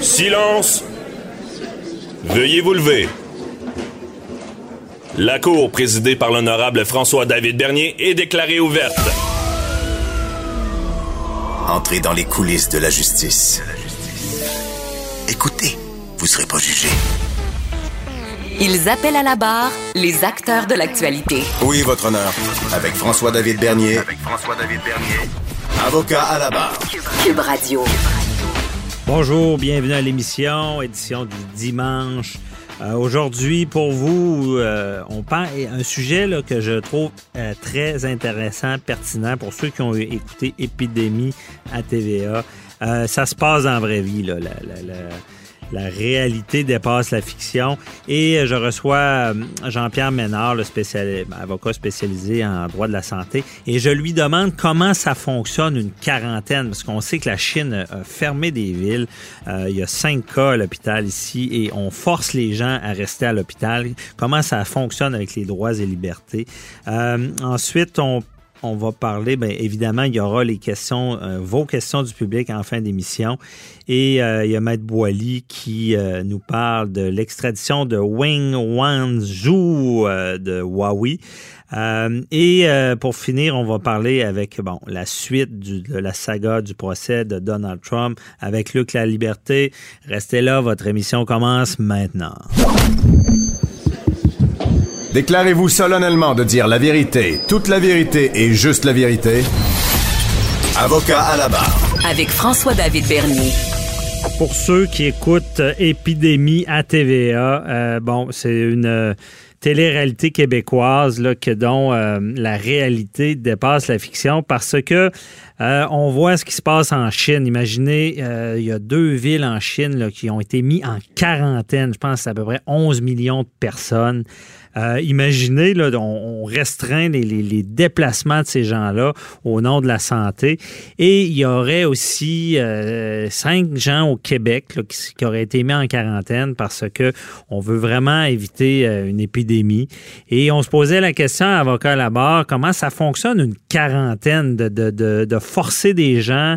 Silence. Veuillez vous lever. La cour présidée par l'honorable François-David Bernier est déclarée ouverte. Entrez dans les coulisses de la justice. Écoutez, vous serez pas jugé. Ils appellent à la barre les acteurs de l'actualité. Oui, votre honneur. Avec François-David Bernier. Avec François-David Bernier. Avocat à la barre. Cube Radio. Bonjour, bienvenue à l'émission, édition du dimanche. Euh, Aujourd'hui, pour vous, euh, on parle un sujet là, que je trouve euh, très intéressant, pertinent pour ceux qui ont écouté Épidémie à TVA. Ça se passe dans la vraie vie, là, la réalité dépasse la fiction. Et euh, je reçois euh, Jean-Pierre Ménard, le spécial- avocat spécialisé en droit de la santé, et je lui demande comment ça fonctionne une quarantaine, parce qu'on sait que la Chine a fermé des villes. Euh, il y a cinq cas à l'hôpital ici, et on force les gens à rester à l'hôpital. Comment ça fonctionne avec les droits et libertés? Euh, ensuite, on on va parler, bien évidemment, il y aura les questions, euh, vos questions du public en fin d'émission. Et euh, il y a Maître Boily qui euh, nous parle de l'extradition de Wing Wanzhou de Huawei. Et pour finir, on va parler avec la suite de la saga du procès de Donald Trump avec Luc La Liberté. Restez là, votre émission commence maintenant. Déclarez-vous solennellement de dire la vérité, toute la vérité et juste la vérité. Avocat à la barre. Avec François-David Bernier. Pour ceux qui écoutent euh, Épidémie à TVA, euh, bon, c'est une euh, télé-réalité québécoise là, que dont euh, la réalité dépasse la fiction parce que euh, on voit ce qui se passe en Chine. Imaginez, euh, il y a deux villes en Chine là, qui ont été mis en quarantaine. Je pense que c'est à peu près 11 millions de personnes. Euh, imaginez, on, restreint les, déplacements de ces gens-là au nom de la santé. Et il y aurait aussi euh, cinq gens au Québec qui, auraient été mis en quarantaine parce que on veut vraiment éviter euh, une épidémie. Et on se posait la question à avocat à la barre, comment ça fonctionne une quarantaine de, forcer des gens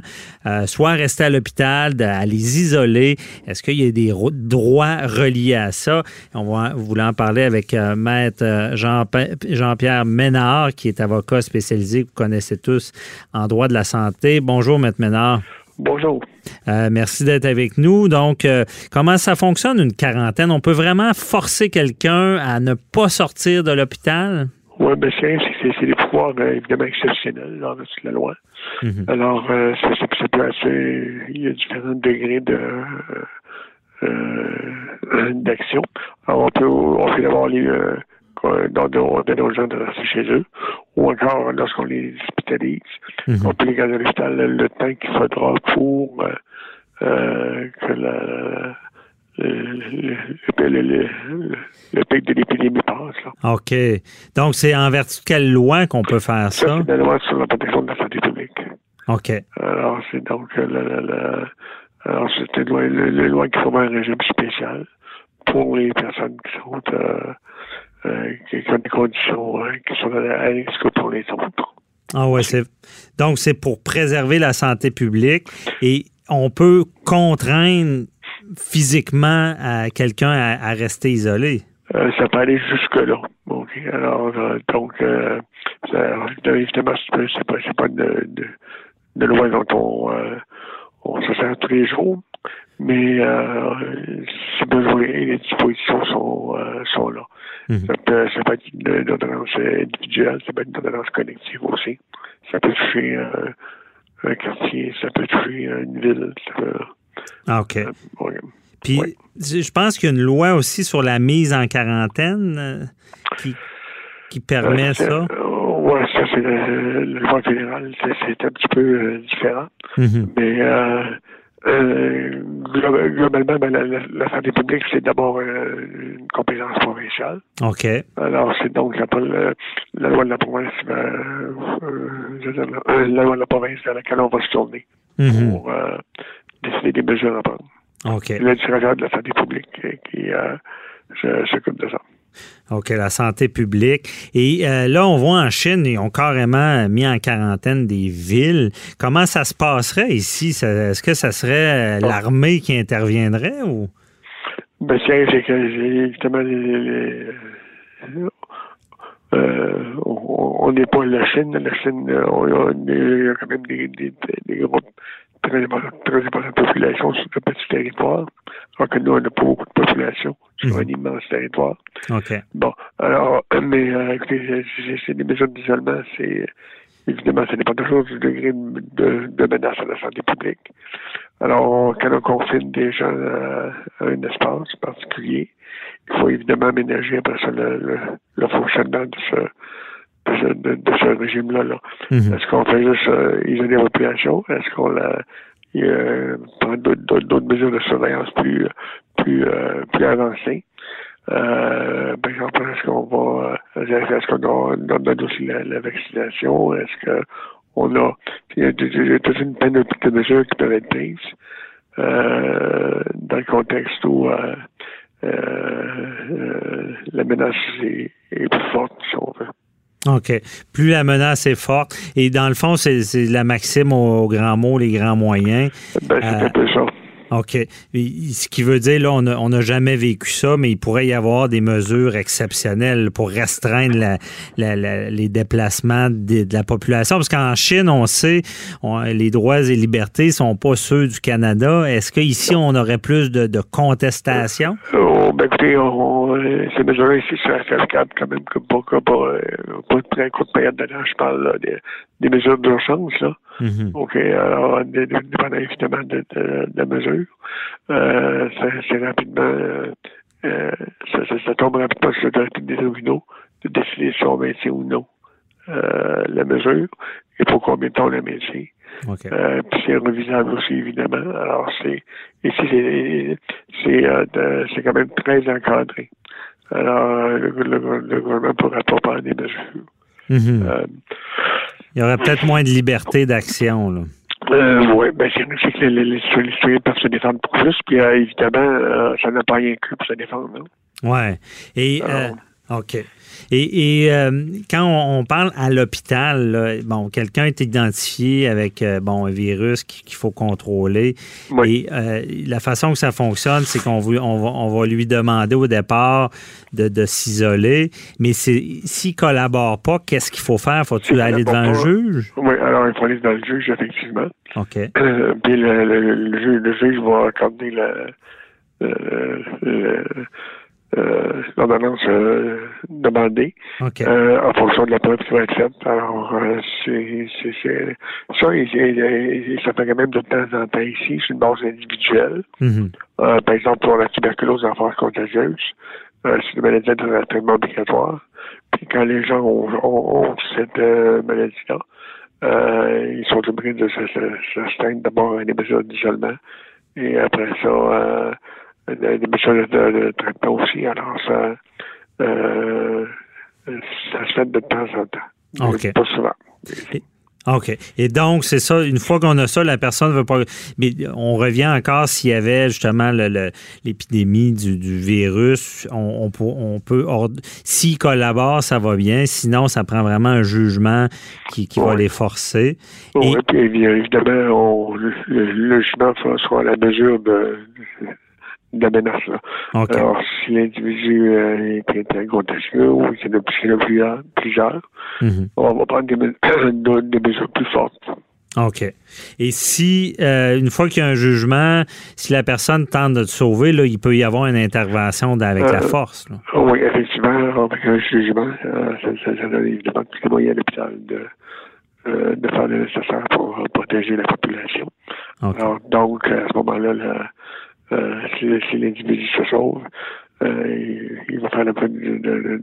soit à rester à l'hôpital, à les isoler? Est-ce qu'il y a des ro- droits reliés à ça? On va en parler avec Maître euh, Jean- Jean-Pierre Ménard, qui est avocat spécialisé, que vous connaissez tous en droit de la santé. Bonjour, Maître Ménard. Bonjour. Euh, merci d'être avec nous. Donc, euh, comment ça fonctionne une quarantaine? On peut vraiment forcer quelqu'un à ne pas sortir de l'hôpital? Oui, bien c'est c'est- c'est des pouvoirs euh, évidemment exceptionnels dans la loi. Alors, euh, ça, ça, ça peut assez. Il y a différents degrés de d'action. Alors, on peut, on peut d'abord les euh, dans nos, de nos gens de rester chez eux, ou encore lorsqu'on les hospitalise, on peut les garder à l'hôpital le, temps qu'il faudra pour euh, euh, que la le, le, le, le, le- le pic de l'épidémie passe. Là. OK. Donc, c'est en vertu de quelle loi qu'on peut faire Ça, ça? c'est la loi sur la protection de la santé publique. OK. Alors, c'est donc euh, la, la, la- alors c'est une loi, le, le loi qui forme un régime spécial pour les personnes qui sont euh, euh, qui, ont des conditions hein, qui sont à risque pour les autres. Ah ouais, c'est donc c'est pour préserver la santé publique et on peut contraindre physiquement à quelqu'un à, à rester isolé. Euh, ça peut aller jusque-là. Alors, donc, ça, évidemment, c'est pas, de, de, de loi dont on, on se sert tous les jours, mais euh, si besoin, les dispositions sont, euh, sont là. Mhm. ça, peut, ça peut être une, ordonnance individuelle, ça peut être une ordonnance collective aussi. Ça peut toucher euh, un quartier, ça peut toucher une ville. Ça peut, Ah, OK. euh, ouais. Puis Ouais. je pense qu'il y a une loi aussi sur la mise en quarantaine euh, qui, qui permet ça. Oui, ça, c'est le loi fédérale, c'est, un petit peu différent. Mhm. Mais euh, euh, glo- globalement, ben, la, la, santé publique, c'est d'abord euh, une compétence provinciale. OK. Alors, c'est donc la, la, loi de la province, je veux dire, la, loi de la province dans laquelle on va se tourner Mhm. pour décider des mesures à prendre. OK. Le directeur de la santé publique qui, s'occupe de ça. OK, la santé publique. Et euh, là, on voit en Chine, ils ont carrément mis en quarantaine des villes. Comment ça se passerait ici? Est-ce que ça serait euh, l'armée qui interviendrait ou? Ben, c'est que, évidemment, on n'est pas la Chine. La Chine, on, il y a quand même des, des, des groupes très, très importante population sur un petit territoire, alors que nous, on n'a pas beaucoup de population sur un mhm. immense territoire. Bon, alors, mais euh, écoutez, c'est des mesures d'isolement, c'est évidemment, ça dépend toujours du degré de, de, menace à la santé publique. Alors, quand on confine des gens à, un espace particulier, il faut évidemment aménager après ça le, le, fonctionnement de ce, de ce, régime-là. Là. Mhm. Est-ce qu'on fait juste euh, isoler la population? Est-ce qu'on la euh, prend d'autres mesures de surveillance plus plus euh, plus avancées? Euh, par exemple, est-ce qu'on va est-ce qu'on donne aussi la, vaccination? Est-ce que on a il y a toute une panoplie de mesures qui peuvent être prises euh, dans le contexte où la menace est, est plus forte, si on veut. OK. Plus la menace est forte. Et dans le fond, c'est la maxime aux, grands mots, les grands moyens. Ben, c'est un peu ça. OK. Ce qui veut dire, là, on n'a jamais vécu ça, mais il pourrait y avoir des mesures exceptionnelles pour restreindre les déplacements de, la population. Parce qu'en Chine, on sait, les droits et libertés sont pas ceux du Canada. Est-ce qu'ici, on aurait plus de, de contestation? Oh, ben, écoutez, ces mesures ici sont affaiblissables quand même, pas, pas, pas, pas période de. Je parle des, des mesures d'urgence, là. Mhm. OK, alors, dépendant évidemment de, de, la mesure, euh, c'est rapidement, euh, ça, ça, ça, tombe rapidement sur des tribunaux de décider si on maintient ou non euh, la mesure et pour combien de temps on la maintient. Okay. Euh, puis c'est revisable aussi, évidemment. Alors, c'est ici, c'est c'est quand même très encadré. Alors, le, le, le gouvernement ne pourra pas prendre des mesures. Mhm. Il y aurait peut-être moins de liberté d'action. Là. Euh, oui, ben c'est que les, les, citoyens peuvent se défendre pour plus, puis euh, évidemment, euh, ça n'a pas rien que pour se défendre. Oui. Et, euh, OK. Et, et euh, quand on, parle à l'hôpital, bon, quelqu'un est identifié avec euh, bon un virus qu'il faut contrôler. Et euh, la façon que ça fonctionne, c'est qu'on on va, on va lui demander au départ de, de s'isoler. Mais s'il ne collabore pas, qu'est-ce qu'il faut faire? Faut-il aller devant le juge? Oui, alors il faut aller devant le juge, effectivement. OK. puis le, le, le, juge, va accorder le, le euh, l'ordonnance euh, demandée euh, en fonction de la preuve qui va être faite. Alors, euh, c'est, c'est, ça, et, ça fait quand même de temps en temps ici, c'est une base individuelle. Euh, par exemple, pour la tuberculose en phase contagieuse, c'est une maladie de traitement obligatoire. Puis quand les gens ont, ont, cette maladie-là, ils sont obligés de se, se, d'abord à des mesures d'isolement et après ça des mesures de, de, traitement aussi. Alors, ça, euh, ça se fait de temps en temps. OK. Pas souvent. OK. Et donc, c'est ça, une fois qu'on a ça, la personne ne veut pas. Mais on revient encore s'il y avait justement l'épidémie du, du, virus. On, on, on peut. S'ils collaborent, ça va bien. Sinon, ça prend vraiment un jugement qui, qui va les forcer. Oui, Et... puis évidemment, le, le, jugement sera à la mesure de de menace. Alors, si l'individu euh, est contagieux ou qu'il y en a plusieurs, plusieurs on va prendre des, des, mesures plus fortes. OK. Et si, euh, une fois qu'il y a un jugement, si la personne tente de te sauver, là, il peut y avoir une intervention avec la euh, force. Là. Oui, effectivement, avec un jugement, euh, ça, ça, ça, donne évidemment tous les moyens à l'hôpital de, de faire le nécessaire pour protéger la population. Okay. Alors, donc, à ce moment-là, si, si l'individu se sauve, euh, il, va faire l'objet d'une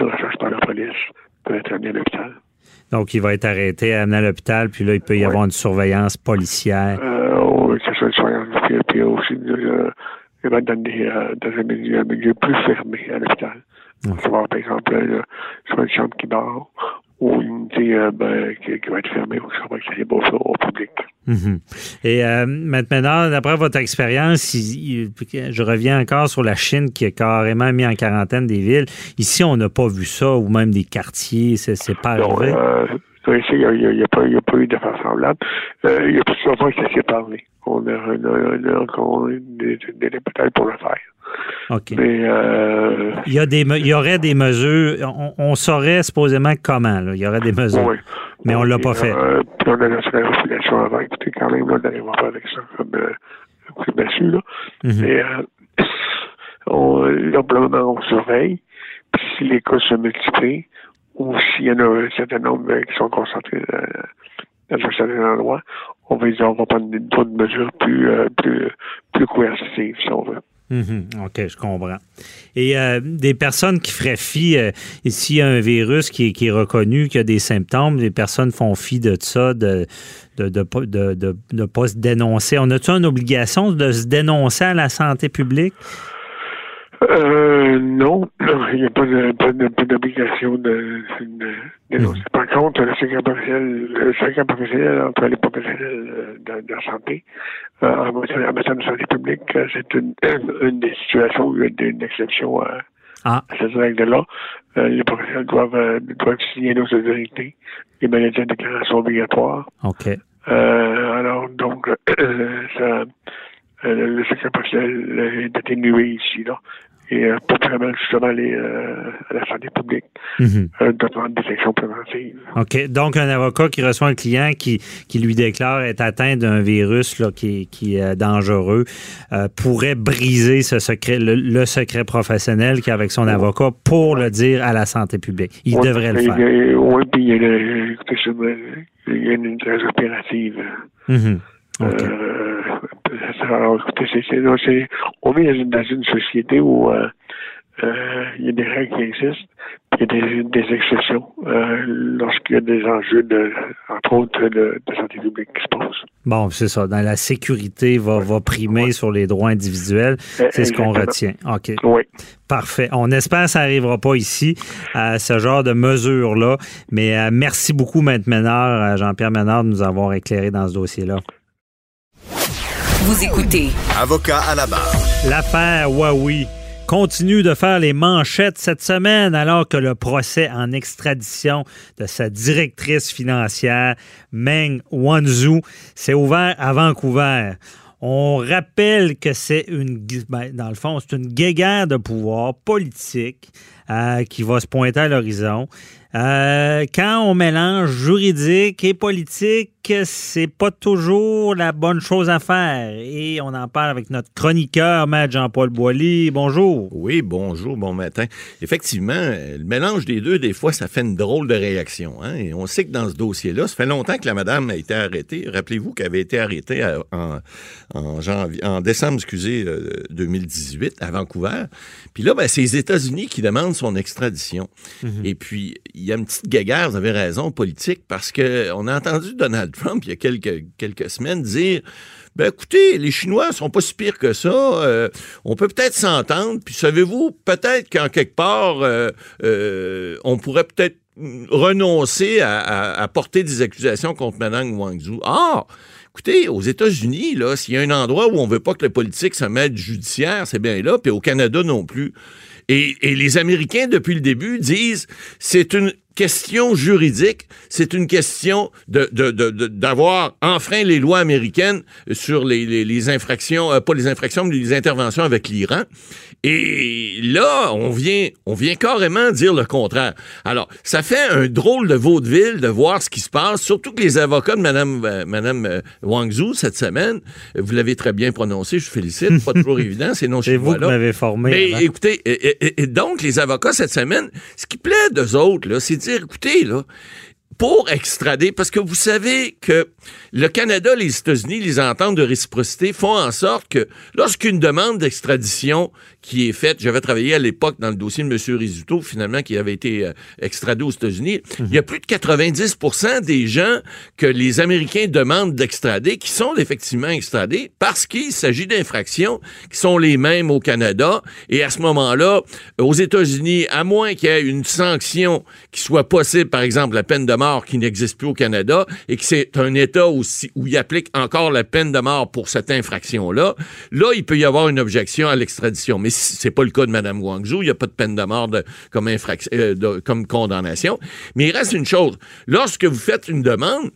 recherche par la police pour être amené à l'hôpital. Donc, il va être arrêté, amené à l'hôpital, puis là, il peut y avoir une surveillance policière. Euh, oui, c'est ça, une surveillance. Puis, puis aussi, euh, il va être dans, des, euh, dans un, milieu, un, milieu, plus fermé à l'hôpital. On va voir, par exemple, soit une chambre qui barre ou une unité euh, ben, qui, qui, va être fermée ou qui va être au, au public. Mhm. Et euh, maintenant, d'après votre expérience, je reviens encore sur la Chine qui a carrément mis en quarantaine des villes. Ici, on n'a pas vu ça, ou même des quartiers, c'est pas arrivé. Euh, ici, il n'y a, pas eu d'affaires semblables. Euh, il y a plusieurs fois qui s'est parlé. On a, on a, encore des, des, des pour le faire. Mais, euh, il, y a des, il y aurait des mesures, on, saurait supposément comment, là. il y aurait des mesures. Oui. Mais on ne l'a pas fait. Euh, puis on a la refondation avant. Écoutez, quand même, là, on n'arrivera pas avec ça comme euh, coup de là. Mm Mais euh, on, là, on surveille. Puis si les cas se multiplient, ou s'il y en a un certain nombre qui sont concentrés euh, dans un certain endroit, on va, on va prendre d'autres mesures plus, euh, plus, plus coercitives, si on veut. Mhm. OK, je comprends. Et euh, des personnes qui feraient fi, euh, s'il y a un virus qui est, reconnu, qui a des symptômes, les personnes font fi de ça, de ne pas se dénoncer. On a-tu une obligation de se dénoncer à la santé publique? Euh, non, il n'y a pas d'obligation de, de, dénoncer. Mm. Par contre, le secret professionnel, le secret professionnel entre les professionnels de, de la santé, euh, en, matière, de santé publique, euh, c'est une, une, des situations où il y a une exception à, ah. à cette règle-là. Euh, les professionnels doivent, euh, doivent signer nos autorités. Les maladies de déclaration obligatoire. OK. Euh, alors, donc, ça, le secret professionnel est atténué ici, là et euh, permettre justement les, euh, à la santé publique mhm. euh, de prendre des actions préventives. OK. Donc, un avocat qui reçoit un client qui, qui lui déclare être atteint d'un virus là, qui, qui est dangereux pourrait briser ce secret, le, secret professionnel qui avec son avocat pour le dire à la santé publique. Il devrait le faire. Oui, puis il y a, une, a une très opérative. Mhm. Alors, écoutez, on vit dans une, société où euh, euh, il y a des règles qui existent, puis il y a des, exceptions euh, lorsqu'il y a des enjeux, de, entre autres, de, santé publique qui se posent. Bon, c'est ça. Dans la sécurité va, va primer sur les droits individuels. C'est ce qu'on retient. OK. Oui. Parfait. On espère que ça n'arrivera pas ici, à ce genre de mesures-là. Mais merci beaucoup, Maître Ménard, Jean-Pierre Ménard, de nous avoir éclairé dans ce dossier-là. Vous écoutez. Avocat à la barre. L'affaire Huawei continue de faire les manchettes cette semaine alors que le procès en extradition de sa directrice financière, Meng Wanzhou, s'est ouvert à Vancouver. On rappelle que c'est une, ben, dans le fond, c'est une guéguerre de pouvoir politique euh, qui va se pointer à l'horizon. Euh, quand on mélange juridique et politique, c'est pas toujours la bonne chose à faire. Et on en parle avec notre chroniqueur, Maître Jean-Paul Boilly. Bonjour. Oui, bonjour, bon matin. Effectivement, le mélange des deux, des fois, ça fait une drôle de réaction. Hein. Et on sait que dans ce dossier-là, ça fait longtemps que la madame a été arrêtée. Rappelez-vous qu'elle avait été arrêtée en, décembre, excusez, 2018, euh, à Vancouver. Puis là, ben, c'est les États-Unis qui demandent son extradition. Mhm. Et puis, il y a une petite guéguerre, vous avez raison, politique, parce qu'on a entendu Donald Trump, il y a quelques, quelques semaines, dire ben écoutez, les Chinois sont pas si pires que ça. Euh, on peut peut-être s'entendre. Puis savez-vous, peut-être qu'en quelque part, euh, euh, on pourrait peut-être renoncer à, porter des accusations contre Madame Wangzhou. Ah! Écoutez, aux États-Unis, là, s'il y a un endroit où on veut pas que la politique se mette judiciaire, c'est bien là, puis au Canada non plus. Et, les Américains, depuis le début, disent c'est une question juridique, c'est une question de, d'avoir enfreint les lois américaines sur les, les, infractions, euh, pas les infractions, mais les interventions avec l'Iran. Et là, on vient, on vient carrément dire le contraire. Alors, ça fait un drôle de vaudeville de voir ce qui se passe, surtout que les avocats de Mme, euh, Madame euh, Wang Zhu cette semaine, vous l'avez très bien prononcé, je vous félicite, pas toujours évident, c'est non C'est vous qui m'avez formé. Mais écoutez, et, donc, les avocats cette semaine, ce qui plaît d'eux autres, là, c'est dire, écoutez, là, pour extrader, parce que vous savez que le Canada, les États-Unis, les ententes de réciprocité font en sorte que lorsqu'une demande d'extradition qui est faite. J'avais travaillé à l'époque dans le dossier de M. Rizzuto, finalement, qui avait été euh, extradé aux États-Unis. Mhm. Il y a plus de 90% des gens que les Américains demandent d'extrader qui sont effectivement extradés parce qu'il s'agit d'infractions qui sont les mêmes au Canada. Et à ce moment-là, aux États-Unis, à moins qu'il y ait une sanction qui soit possible, par exemple la peine de mort qui n'existe plus au Canada, et que c'est un État aussi où il applique encore la peine de mort pour cette infraction-là, là, il peut y avoir une objection à l'extradition. Mais c'est pas le cas de Mme Guangzhou. Il n'y a pas de peine de mort comme, infraction, euh, comme condamnation. Mais il reste une chose. Lorsque vous faites une demande,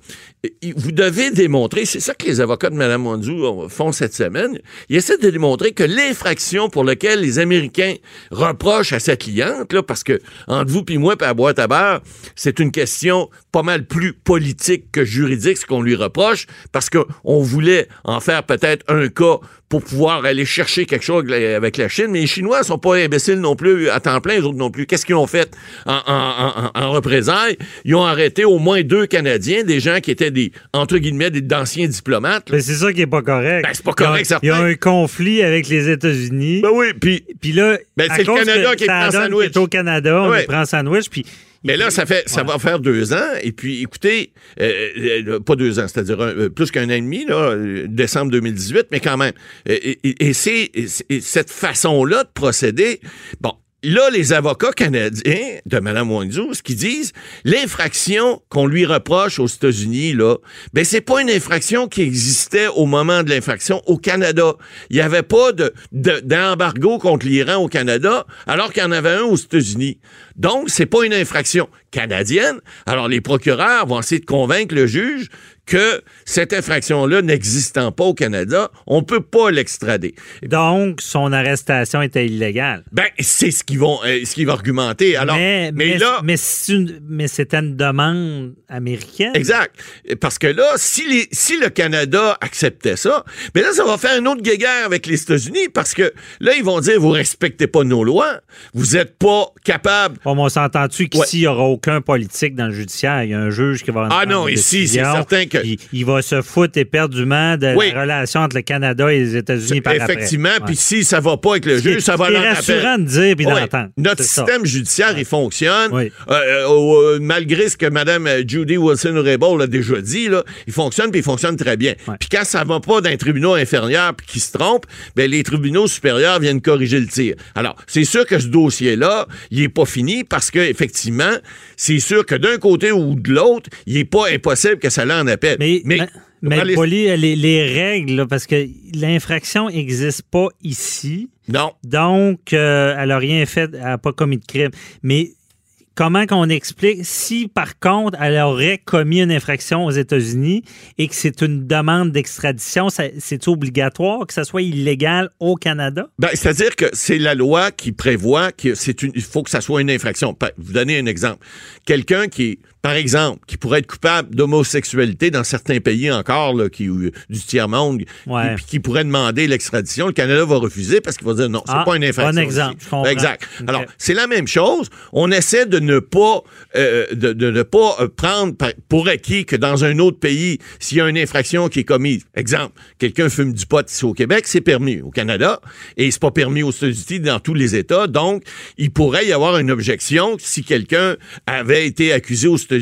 vous devez démontrer, c'est ça que les avocats de Mme Guangzhou font cette semaine, ils essaient de démontrer que l'infraction pour laquelle les Américains reprochent à sa cliente, là, parce que entre vous puis moi, puis à boîte à beurre, c'est une question pas mal plus politique que juridique, ce qu'on lui reproche, parce qu'on voulait en faire peut-être un cas pour pouvoir aller chercher quelque chose avec la- la Chine, mais les Chinois sont pas imbéciles non plus à temps plein, les autres non plus. Qu'est-ce qu'ils ont fait en, en représailles? Ils ont arrêté au moins deux Canadiens, des gens qui étaient des, entre guillemets, des d'anciens diplomates. là. Mais c'est ça qui est pas correct. Ben, c'est pas correct, Il y a- Il y a certain. un conflit avec les États-Unis. Ben oui, puis Puis là, Ben, c'est le Canada qui donne sandwich. est au Canada, on lui prend en sandwich. Puis Mais là, ça fait, ça Ouais. va faire deux ans. Et puis, écoutez, euh, euh, pas deux ans, c'est-à-dire euh, plus qu'un an et demi, là, euh, décembre 2018, mais quand même. Et, et- et c'est et c'est- et cette façon-là de procéder. Bon. Là, les avocats canadiens de Mme Wangzhou, ce qu'ils disent, l'infraction qu'on lui reproche aux États-Unis, là, ben, c'est pas une infraction qui existait au moment de l'infraction au Canada. Il n'y avait pas de, de- d'embargo contre l'Iran au Canada, alors qu'il y en avait un aux États-Unis. Donc, c'est pas une infraction canadienne. Alors, les procureurs vont essayer de convaincre le juge que cette infraction-là n'existant pas au Canada, on peut pas l'extrader. donc, son arrestation était illégale. Ben, c'est ce qu'ils vont, euh, ce qu'ils vont argumenter. Alors, mais, mais, mais, là, mais c'est une- mais c'était une demande américaine. Exact. Parce que là, si, les, si le Canada acceptait ça, mais là, ça va faire une autre guéguerre avec les États-Unis parce que là, ils vont dire, vous respectez pas nos lois, vous n'êtes pas capable. Bon, mais on s'entend-tu qu'ici, il n'y aura aucun politique dans le judiciaire? Il y a un juge qui va Ah non, ici, c'est certain que- Il, va se foutre éperdument de Oui. la relation entre le Canada et les États-Unis par. Effectivement, Ouais. puis si ça va pas avec le juge, ça va l'en rassurant de dire puis Ouais. d'entendre. Notre C'est ça. système judiciaire, il fonctionne. Oui. Euh, euh, euh, malgré ce que Mme Judy Wilson-Raybould a déjà dit, là, il fonctionne puis il fonctionne très bien. Puis quand ça va pas d'un tribunal inférieur puis qui se trompe, ben les tribunaux supérieurs viennent corriger le tir. Alors, c'est sûr que ce dossier-là, il est pas fini parce que effectivement, c'est sûr que d'un côté ou de l'autre, il est pas impossible que ça l'aille en appel. Mais, mais, mais les, les règles, là, parce que l'infraction n'existe pas ici, non. donc euh, elle n'a rien fait, elle n'a pas commis de crime. Mais comment qu'on explique si, par contre, elle aurait commis une infraction aux États-Unis et que c'est une demande d'extradition, c'est obligatoire que ça soit illégal au Canada? Ben, c'est-à-dire que c'est la loi qui prévoit que faut que ça soit une infraction. Vous donnez un exemple. Quelqu'un qui, par exemple, qui pourrait être coupable d'homosexualité dans certains pays encore, là, qui, euh, du tiers-monde, Ouais. qui, qui pourrait demander l'extradition, le Canada va refuser parce qu'il va dire non, c'est Ah, pas une infraction. bon exemple, je comprends. Exact. Alors, c'est la même chose. On essaie de ne pas, euh, de, de ne pas euh, prendre pour acquis que dans un autre pays, s'il y a une infraction qui est commise, exemple, quelqu'un fume du pot ici au Québec, c'est permis au Canada et c'est pas permis aux États-Unis dans tous les États. Donc, il pourrait y avoir une objection si quelqu'un avait été accusé aux États-Unis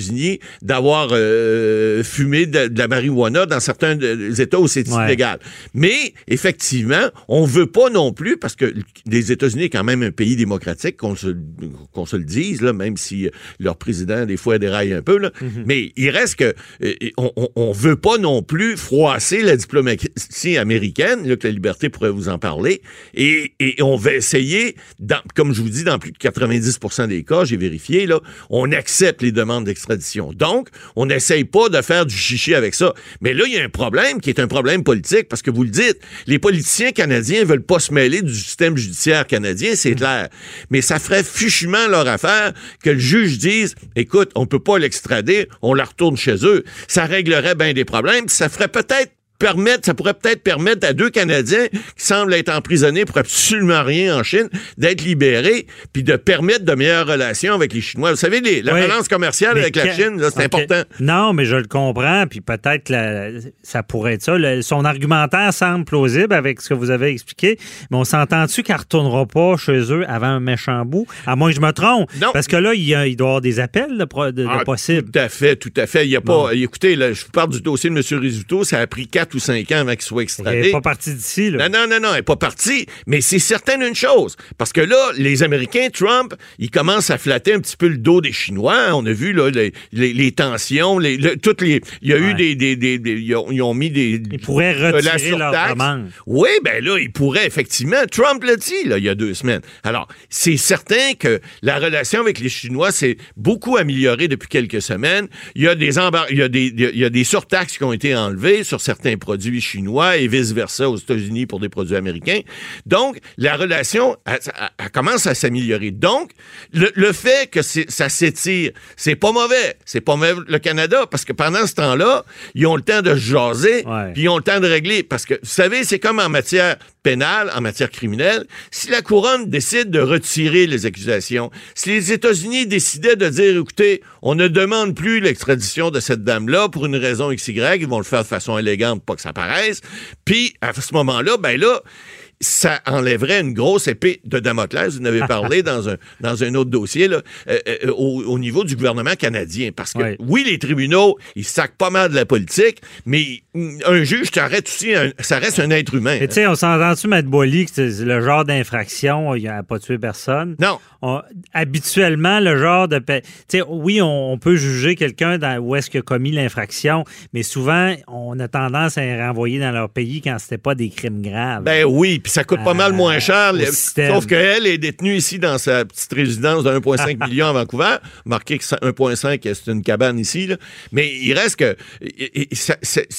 d'avoir euh, fumé de, de la marijuana dans certains de- États où c'est Ouais. illégal. Mais effectivement, on veut pas non plus parce que les États-Unis est quand même un pays démocratique, qu'on se, qu'on se le dise là, même si euh, leur président des fois déraille un peu là. Mais il reste que euh, on, on, on veut pas non plus froisser la diplomatie américaine, là, que la liberté pourrait vous en parler, et, et on va essayer, dans, comme je vous dis, dans plus de 90% des cas, j'ai vérifié là, on accepte les demandes d'extradition. Donc, on n'essaye pas de faire du chichi avec ça. Mais là, il y a un problème qui est un problème politique, parce que vous le dites, les politiciens canadiens veulent pas se mêler du système judiciaire canadien, c'est clair. Mais ça ferait fichement leur affaire que le juge dise, écoute, on peut pas l'extrader, on la retourne chez eux. Ça réglerait bien des problèmes, ça ferait peut-être permettre, ça pourrait peut-être permettre à deux Canadiens qui semblent être emprisonnés pour absolument rien en Chine d'être libérés, puis de permettre de meilleures relations avec les Chinois. Vous savez, les, la Oui. balance commerciale avec la Chine, c'est important. Non, mais je le comprends, puis peut-être ça pourrait être ça. Le- son argumentaire semble plausible avec ce que vous avez expliqué, mais on s'entend-tu qu'elle ne retournera pas chez eux avant un méchant bout? À moins que je me trompe. Non. Parce que là, il, y a- il doit y avoir des appels de, Ah, possibles. Tout à fait, tout à fait. Il y a Bon. pas. Écoutez, là, je vous parle du dossier de M. Rizzuto, ça a pris quatre ou cinq ans avant qu'il soit Elle extradé. n'est pas partie d'ici. là. Non, non, non, non, elle n'est pas partie. Mais c'est certain d'une chose. Parce que là, les Américains, Trump, ils commencent à flatter un petit peu le dos des Chinois. On a vu là, les, les- les tensions, les, le- toutes les. Il y a eu des. des, des- des- ils, ont, ils ont mis des. Ils pourraient retirer leur demande. Oui, ben là, ils pourraient, effectivement. Trump l'a dit, là, il y a deux semaines. Alors, c'est certain que la relation avec les Chinois s'est beaucoup améliorée depuis quelques semaines. Il y a des embar- il y a des, il y a des surtaxes qui ont été enlevées sur certains produits chinois et vice-versa aux États-Unis pour des produits américains. Donc, la relation, elle, elle- elle commence à s'améliorer. Donc, le, le fait que c'est- ça s'étire, c'est pas mauvais. C'est pas mauvais le Canada parce que pendant ce temps-là, ils ont le temps de se jaser, puis ils ont le temps de régler. Parce que, vous savez, c'est comme en matière pénale, en matière criminelle. Si la couronne décide de retirer les accusations, si les États-Unis décidaient de dire, écoutez, on ne demande plus l'extradition de cette dame-là pour une raison XY, ils vont le faire de façon élégante, pas que ça paraisse. Puis, à ce moment-là, ben là, ça enlèverait une grosse épée de Damoclès. Vous en avez parlé dans un, dans un autre dossier, là, euh, euh, au, au niveau du gouvernement canadien. Parce que, oui, les tribunaux, ils sacent pas mal de la politique, mais un juge, ça reste aussi un, ça reste un être humain. Tu sais, on s'entend-tu, Matt Boily, que c'est le genre d'infraction, il n'a pas tué personne? Non. On- habituellement, le genre de. Tu sais, oui, on, on peut juger quelqu'un où est-ce qu'il a commis l'infraction, mais souvent, on a tendance à les renvoyer dans leur pays quand c'était pas des crimes graves. Ben oui, puis ça coûte pas mal moins cher. Sauf qu'elle est détenue ici dans sa petite résidence de 1,5 million à Vancouver. Marqué que ça- 1,5, c'est une cabane ici. là. Mais il reste que.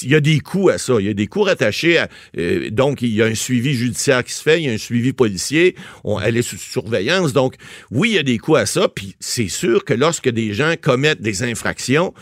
Il y a des coûts à ça. Il y a des coûts rattachés à. euh, donc, il y a un suivi judiciaire qui se fait, il y a un suivi policier. On- elle est sous surveillance. Donc, oui, il y a des coûts à ça. Puis c'est sûr que lorsque des gens commettent des infractions,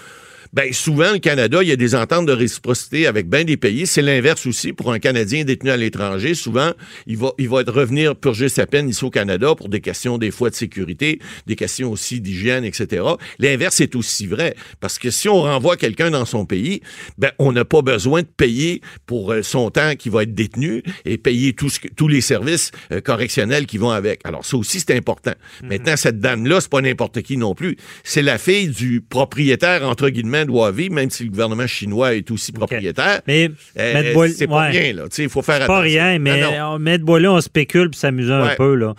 ben souvent, le Canada, il y a des ententes de réciprocité avec bien des pays. C'est l'inverse aussi pour un Canadien détenu à l'étranger. Souvent, il va, il va être revenir purger sa peine ici au Canada pour des questions des fois de sécurité, des questions aussi d'hygiène, etc. L'inverse est aussi vrai parce que si on renvoie quelqu'un dans son pays, ben on n'a pas besoin de payer pour euh, son temps qui va être détenu et payer tout ce tous les services euh, correctionnels qui vont avec. Alors ça aussi c'est important. Maintenant cette dame là, c'est pas n'importe qui non plus. C'est la fille du propriétaire entre guillemets de Huawei, même si le gouvernement chinois est aussi propriétaire. Mais, Euh, c'est pas ouais. rien là. Tu sais, il faut faire C'est pas attention. rien, mais Non, non. on met de là, on spécule pour s'amuser un Ouais. peu. Là.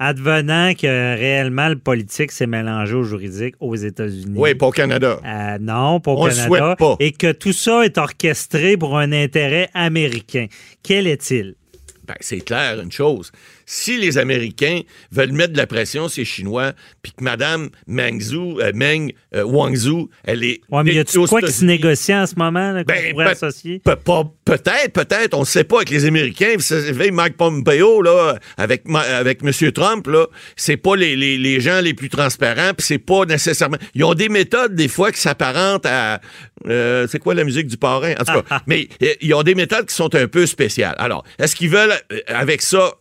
Advenant que réellement le politique s'est mélangé au juridique aux États-Unis. Oui, pas au Canada. Euh, non, pas au On le Canada. souhaite pas. Et que tout ça est orchestré pour un intérêt américain. Quel est-il? Ben, c'est clair, une chose. Si les Américains veulent mettre de la pression sur les Chinois, puis que Mme Meng, Zhu, euh, Meng euh, Wangzhou, elle est... Ouais, mais y a-tu quoi qui se négocie en ce moment là, qu'on Ben, pourrait associer? Pe- Peut-être, peut-être, on ne sait pas avec les Américains. Vous savez, Mike Pompeo, là, avec, avec M. Trump, là, c'est pas les, les, les gens les plus transparents, puis c'est pas nécessairement. Ils ont des méthodes, des fois, qui s'apparentent à. euh, c'est quoi la musique du parrain? En tout cas, mais euh, ils ont des méthodes qui sont un peu spéciales. Alors, est-ce qu'ils veulent, euh, avec ça,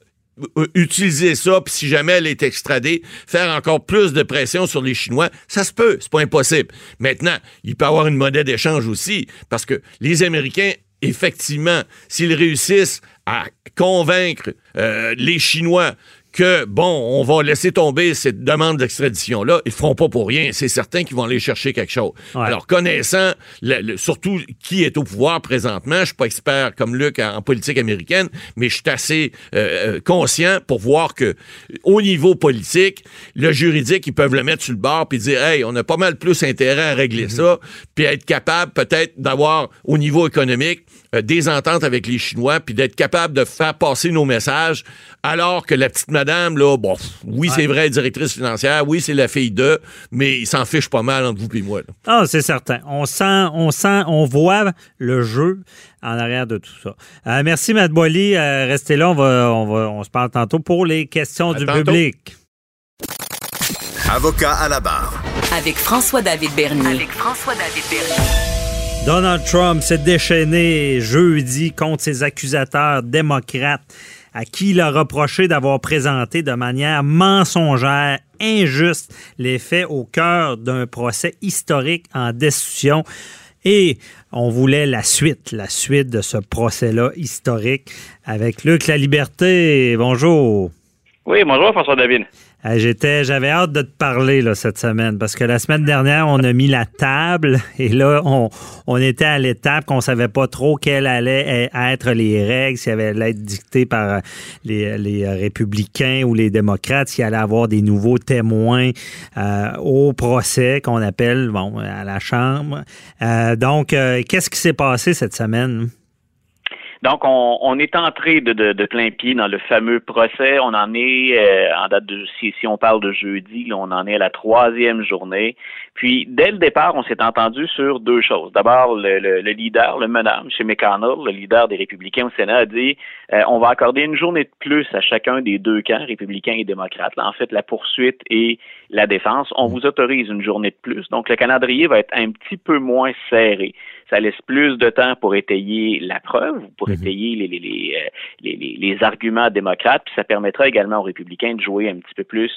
utiliser ça, puis si jamais elle est extradée, faire encore plus de pression sur les Chinois, ça se peut, c'est pas impossible. Maintenant, il peut y avoir une monnaie d'échange aussi, parce que les Américains, effectivement, s'ils réussissent à convaincre euh, les Chinois que, bon, on va laisser tomber cette demande d'extradition-là, ils ne feront pas pour rien. C'est certain qu'ils vont aller chercher quelque chose. Ouais. Alors, connaissant le- le- surtout qui est au pouvoir présentement, je suis pas expert comme Luc en, en politique américaine, mais je suis assez euh, euh, conscient pour voir que au niveau politique, le juridique, ils peuvent le mettre sur le bord puis dire, hey, on a pas mal plus intérêt à régler ça, puis être capable peut-être d'avoir au niveau économique euh, des ententes avec les Chinois, puis d'être capable de faire passer nos messages, alors que la petite madame, là, bon, oui, c'est vrai, directrice financière, oui, c'est la fille d'eux, mais il s'en fiche pas mal entre vous et moi. là. Ah, c'est certain. On sent, on sent, on voit le jeu en arrière de tout ça. Euh, merci, Matt Boily. Euh, restez là. On va, on va, on se parle tantôt pour les questions À du tantôt. public. Avocat à la barre. Avec François-David Bernier. Avec François-David Bernier. Donald Trump s'est déchaîné jeudi contre ses accusateurs démocrates à qui il a reproché d'avoir présenté de manière mensongère, injuste, les faits au cœur d'un procès historique en destitution. Et on voulait la suite, la suite de ce procès-là historique avec Luc La Liberté. Bonjour. Oui, bonjour François David. J'étais, j'avais hâte de te parler là, cette semaine parce que la semaine dernière, on a mis la table et là, on, on était à l'étape qu'on savait pas trop quelles allaient être les règles, s'il allait être dicté par les, les, républicains ou les démocrates, s'il allait avoir des nouveaux témoins euh, au procès qu'on appelle, bon, à la Chambre. Euh, donc, euh, qu'est-ce qui s'est passé cette semaine? Donc, on, on est entré de, de, de, plein pied dans le fameux procès. On en est, euh, en date de, si, si, on parle de jeudi, là, on en est à la troisième journée. Puis, dès le départ, on s'est entendu sur deux choses. D'abord, le, le, le, leader, le meneur, M. McConnell, le leader des républicains au Sénat, a dit euh, on va accorder une journée de plus à chacun des deux camps, républicains et démocrates. Là, en fait, la poursuite et la défense. On vous autorise une journée de plus. Donc, le calendrier va être un petit peu moins serré ça laisse plus de temps pour étayer la preuve, pour mhm. étayer les, les, les, euh, les, les, arguments démocrates, puis ça permettra également aux républicains de jouer un petit peu plus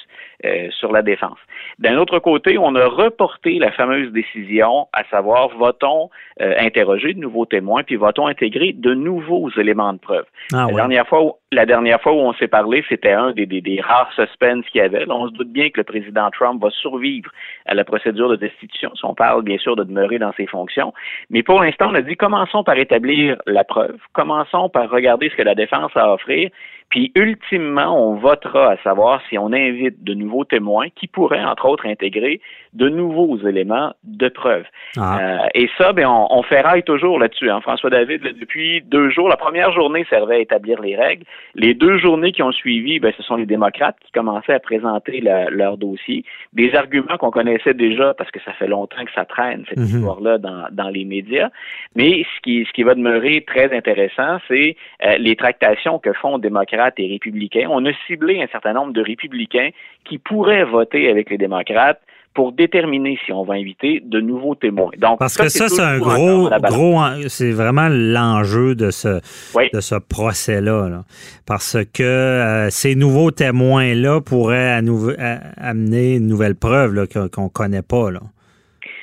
euh, sur la défense. D'un autre côté, on a reporté la fameuse décision, à savoir, va-t-on euh, interroger de nouveaux témoins, puis va-t-on intégrer de nouveaux éléments de preuve? Ah la, dernière fois où, la dernière fois où on s'est parlé, c'était un des, rares suspens qu'il y avait. On se doute bien que le président Trump va survivre à la procédure de destitution, si on parle bien sûr de demeurer dans ses fonctions, mais pour l'instant, on a dit commençons par établir la preuve, commençons par regarder ce que la défense a à offrir, puis ultimement, on votera à savoir si on invite de nouveaux témoins qui pourraient, entre autres, intégrer de nouveaux éléments de preuve. Ah. Euh, et ça, ben, on, on ferraille toujours là-dessus. Hein. François David, depuis deux jours, la première journée servait à établir les règles. Les deux journées qui ont suivi, ben, ce sont les démocrates qui commençaient à présenter leur dossier. Des arguments qu'on connaissait déjà parce que ça fait longtemps que ça traîne, cette mhm. histoire-là, dans, dans, les médias. Mais ce qui, ce qui va demeurer très intéressant, c'est euh, les tractations que font démocrates et républicains. On a ciblé un certain nombre de républicains qui pourraient voter avec les démocrates pour déterminer si on va inviter de nouveaux témoins. Donc, Parce que ça, c'est un gros, gros, c'est vraiment l'enjeu de ce, de ce procès-là. Parce que euh, ces nouveaux témoins-là pourraient amener une nouvelle preuve qu'on ne connaît pas. Là.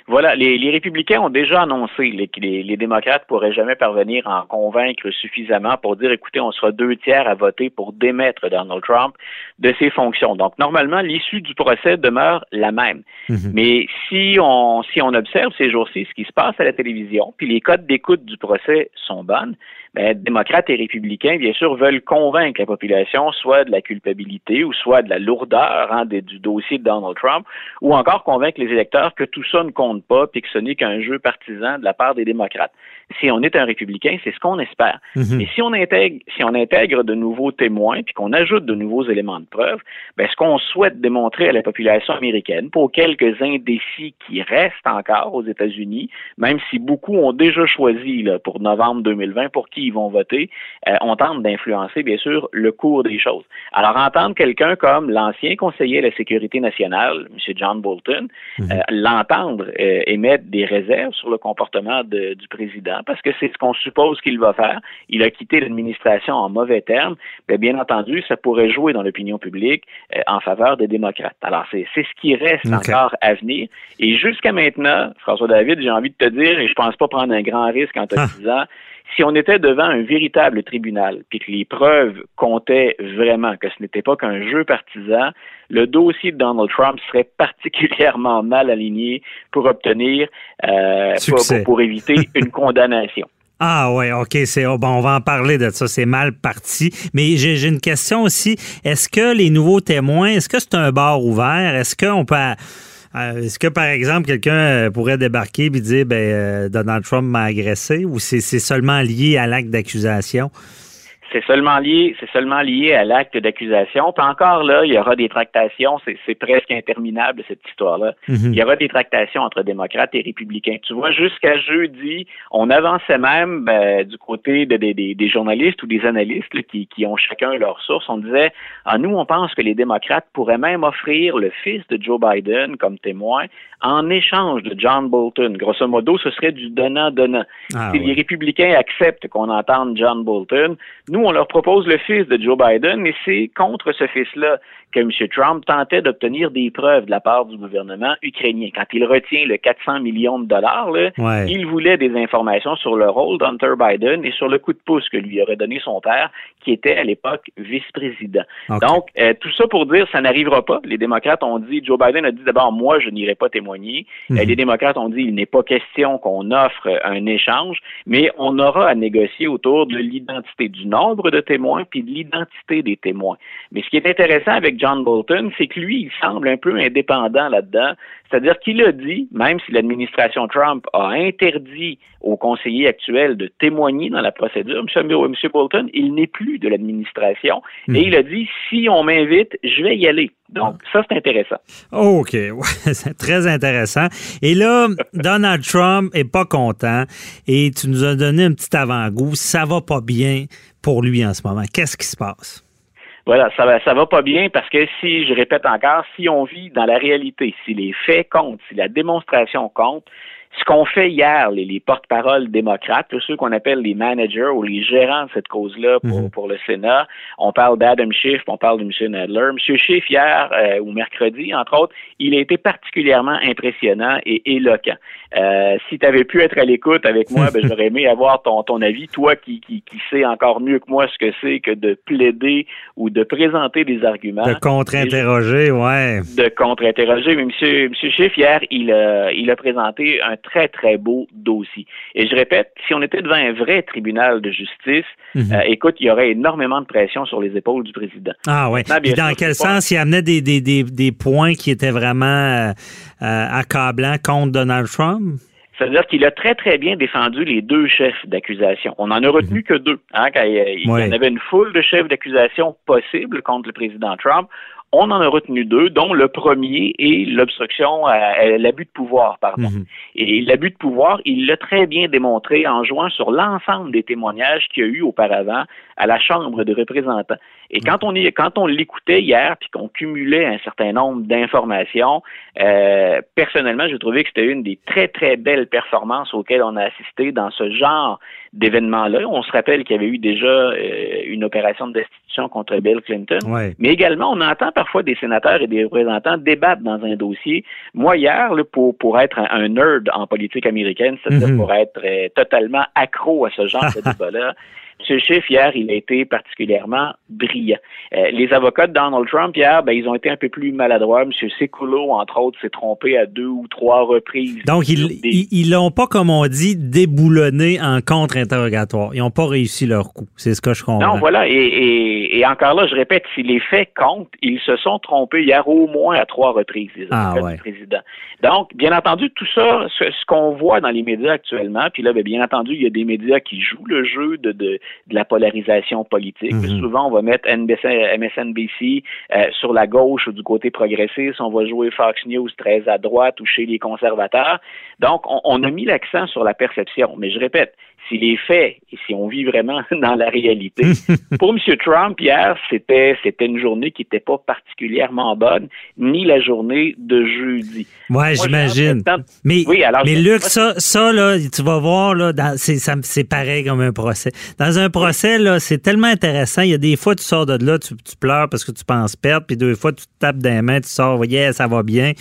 Voilà, les, les, républicains ont déjà annoncé que les, les, démocrates pourraient jamais parvenir à en convaincre suffisamment pour dire, écoutez, on sera deux tiers à voter pour démettre Donald Trump de ses fonctions. Donc, normalement, l'issue du procès demeure la même. Mhm. Mais si on, si on observe ces jours-ci ce qui se passe à la télévision, puis les codes d'écoute du procès sont bonnes, ben, démocrates et républicains, bien sûr, veulent convaincre la population soit de la culpabilité ou soit de la lourdeur hein, du dossier de Donald Trump, ou encore convaincre les électeurs que tout ça ne compte pas et que ce n'est qu'un jeu partisan de la part des démocrates. Si on est un républicain, c'est ce qu'on espère. Mhm. Mais si on intègre, si on intègre de nouveaux témoins puis qu'on ajoute de nouveaux éléments de preuve, ben, ce qu'on souhaite démontrer à la population américaine, pour quelques indécis qui restent encore aux États-Unis, même si beaucoup ont déjà choisi là, pour novembre 2020 pour qui ils vont voter, euh, on tente d'influencer, bien sûr, le cours des choses. Alors, entendre quelqu'un comme l'ancien conseiller de la Sécurité nationale, M. John Bolton, mhm. euh, l'entendre euh, émettre des réserves sur le comportement de, du président, parce que c'est ce qu'on suppose qu'il va faire. Il a quitté l'administration en mauvais termes. Bien, bien entendu, ça pourrait jouer dans l'opinion publique en faveur des démocrates. Alors, c'est ce qui reste encore à venir. Et jusqu'à maintenant, François David, j'ai envie de te dire, et je pense pas prendre un grand risque en te ah. disant, si on était devant un véritable tribunal, puis que les preuves comptaient vraiment, que ce n'était pas qu'un jeu partisan, le dossier de Donald Trump serait particulièrement mal aligné pour obtenir, euh, pour, éviter une condamnation. Ah ouais, ok, c'est oh, bon, on va en parler de ça. C'est mal parti. Mais j'ai une question aussi. Est-ce que les nouveaux témoins, est-ce que c'est un bar ouvert? Est-ce qu'on peut est-ce que, par exemple, quelqu'un euh, pourrait débarquer et dire ben, euh, Donald Trump m'a agressé ou c'est seulement lié à l'acte d'accusation? C'est seulement lié, c'est seulement lié à l'acte d'accusation. Puis encore là, il y aura des tractations. C'est presque interminable cette histoire-là. Mhm. Il y aura des tractations entre démocrates et républicains. Tu vois, jusqu'à jeudi, on avançait même ben, du côté de, des journalistes ou des analystes qui, qui, ont chacun leur source. On disait, ah, nous, on pense que les démocrates pourraient même offrir le fils de Joe Biden comme témoin en échange de John Bolton. Grosso modo, ce serait du donnant-donnant. Ah si les républicains acceptent qu'on entende John Bolton, nous, on leur propose le fils de Joe Biden, mais c'est contre ce fils-là que M. Trump tentait d'obtenir des preuves de la part du gouvernement ukrainien. Quand il retient le 400 millions de dollars, il voulait des informations sur le rôle d'Hunter Biden et sur le coup de pouce que lui aurait donné son père, qui était à l'époque vice-président. Donc, euh, tout ça pour dire, ça n'arrivera pas. Les démocrates ont dit, Joe Biden a dit d'abord, moi, je n'irai pas témoigner. Mhm. Euh, les démocrates ont dit, il n'est pas question qu'on offre un échange, mais on aura à négocier autour de l'identité du de témoins puis de l'identité des témoins. Mais ce qui est intéressant avec John Bolton, c'est que lui, il semble un peu indépendant là-dedans. C'est-à-dire qu'il a dit, même si l'administration Trump a interdit aux conseillers actuels de témoigner dans la procédure, M. Bolton, il n'est plus de l'administration. Et hmm. il a dit, si on m'invite, je vais y aller. Donc, ça, c'est intéressant. OK, c'est très intéressant. Et là, Donald Trump est pas content et tu nous as donné un petit avant-goût. Ça va pas bien pour lui en ce moment. Qu'est-ce qui se passe? Voilà, ça va, ça va pas bien parce que si, je répète encore, si on vit dans la réalité, si les faits comptent, si la démonstration compte, ce qu'on fait hier, les, les porte-paroles démocrates, tous ceux qu'on appelle les managers ou les gérants de cette cause-là pour, mhm. pour le Sénat, on parle d'Adam Schiff, on parle de M. Nadler. M. Schiff, hier euh, ou mercredi, entre autres, il a été particulièrement impressionnant et éloquent. Euh, si tu avais pu être à l'écoute avec moi, ben, j'aurais aimé avoir ton, ton avis, toi qui, qui, qui sais encore mieux que moi ce que c'est que de plaider ou de présenter des arguments. De contre-interroger, ouais. De contre-interroger. Mais M. Monsieur Schiff, hier, il a, il a présenté un très, très beau dossier. Et je répète, si on était devant un vrai tribunal de justice, mhm. euh, écoute, il y aurait énormément de pression sur les épaules du président. Ah oui. dans quel sens? Il amenait des, des, des, des, points qui étaient vraiment euh, euh, accablants contre Donald Trump? C'est-à-dire qu'il a très, très bien défendu les deux chefs d'accusation. On n'en a retenu mhm. que deux. Hein, il, y en avait une foule de chefs d'accusation possibles contre le président Trump. On en a retenu deux, dont le premier est l'obstruction à, l'abus de pouvoir, pardon. Mhm. Et l'abus de pouvoir, il l'a très bien démontré en jouant sur l'ensemble des témoignages qu'il y a eu auparavant à la Chambre des représentants. Et quand on est, quand on l'écoutait hier, puis qu'on cumulait un certain nombre d'informations, euh, personnellement, j'ai trouvé que c'était une des très très belles performances auxquelles on a assisté dans ce genre d'événements-là. On se rappelle qu'il y avait eu déjà euh, une opération de destitution contre Bill Clinton, mais également on entend parfois des sénateurs et des représentants débattre dans un dossier. Moi hier, pour pour être un, nerd en politique américaine, c'est-à-dire mhm. pour être euh, totalement accro à ce genre de débat-là. Ce chiffre, hier, il a été particulièrement brillant. Euh, les avocats de Donald Trump, hier, ben, ils ont été un peu plus maladroits. M. Sekulow, entre autres, s'est trompé à deux ou trois reprises. Donc, ils l'ont pas, comme on dit, déboulonné en contre-interrogatoire. Ils n'ont pas réussi leur coup. C'est ce que je comprends. Non, voilà. Et, encore là, je répète, si les faits comptent, ils se sont trompés hier au moins à trois reprises, les ah, avocats du président. Donc, bien entendu, tout ça, ce, qu'on voit dans les médias actuellement, puis là, ben, bien entendu, il y a des médias qui jouent le jeu de, de de la polarisation politique. Mhm. Souvent, on va mettre NBC, MSNBC euh, sur la gauche ou du côté progressiste. On va jouer Fox News très à droite ou chez les conservateurs. Donc, on a mis l'accent sur la perception. Mais je répète, si les faits et si on vit vraiment dans la réalité. Pour M. Trump, hier, c'était c'était une journée qui n'était pas particulièrement bonne, ni la journée de jeudi. Ouais, j'imagine. Mais, oui, alors, mais Luc, ça, ça, là, tu vas voir, là, c'est pareil comme un procès. Dans un procès, là, c'est tellement intéressant. Il y a des fois, tu sors de là, tu, pleures parce que tu penses perdre, puis deux fois, tu te tapes des mains, tu sors, yeah, ça va bien.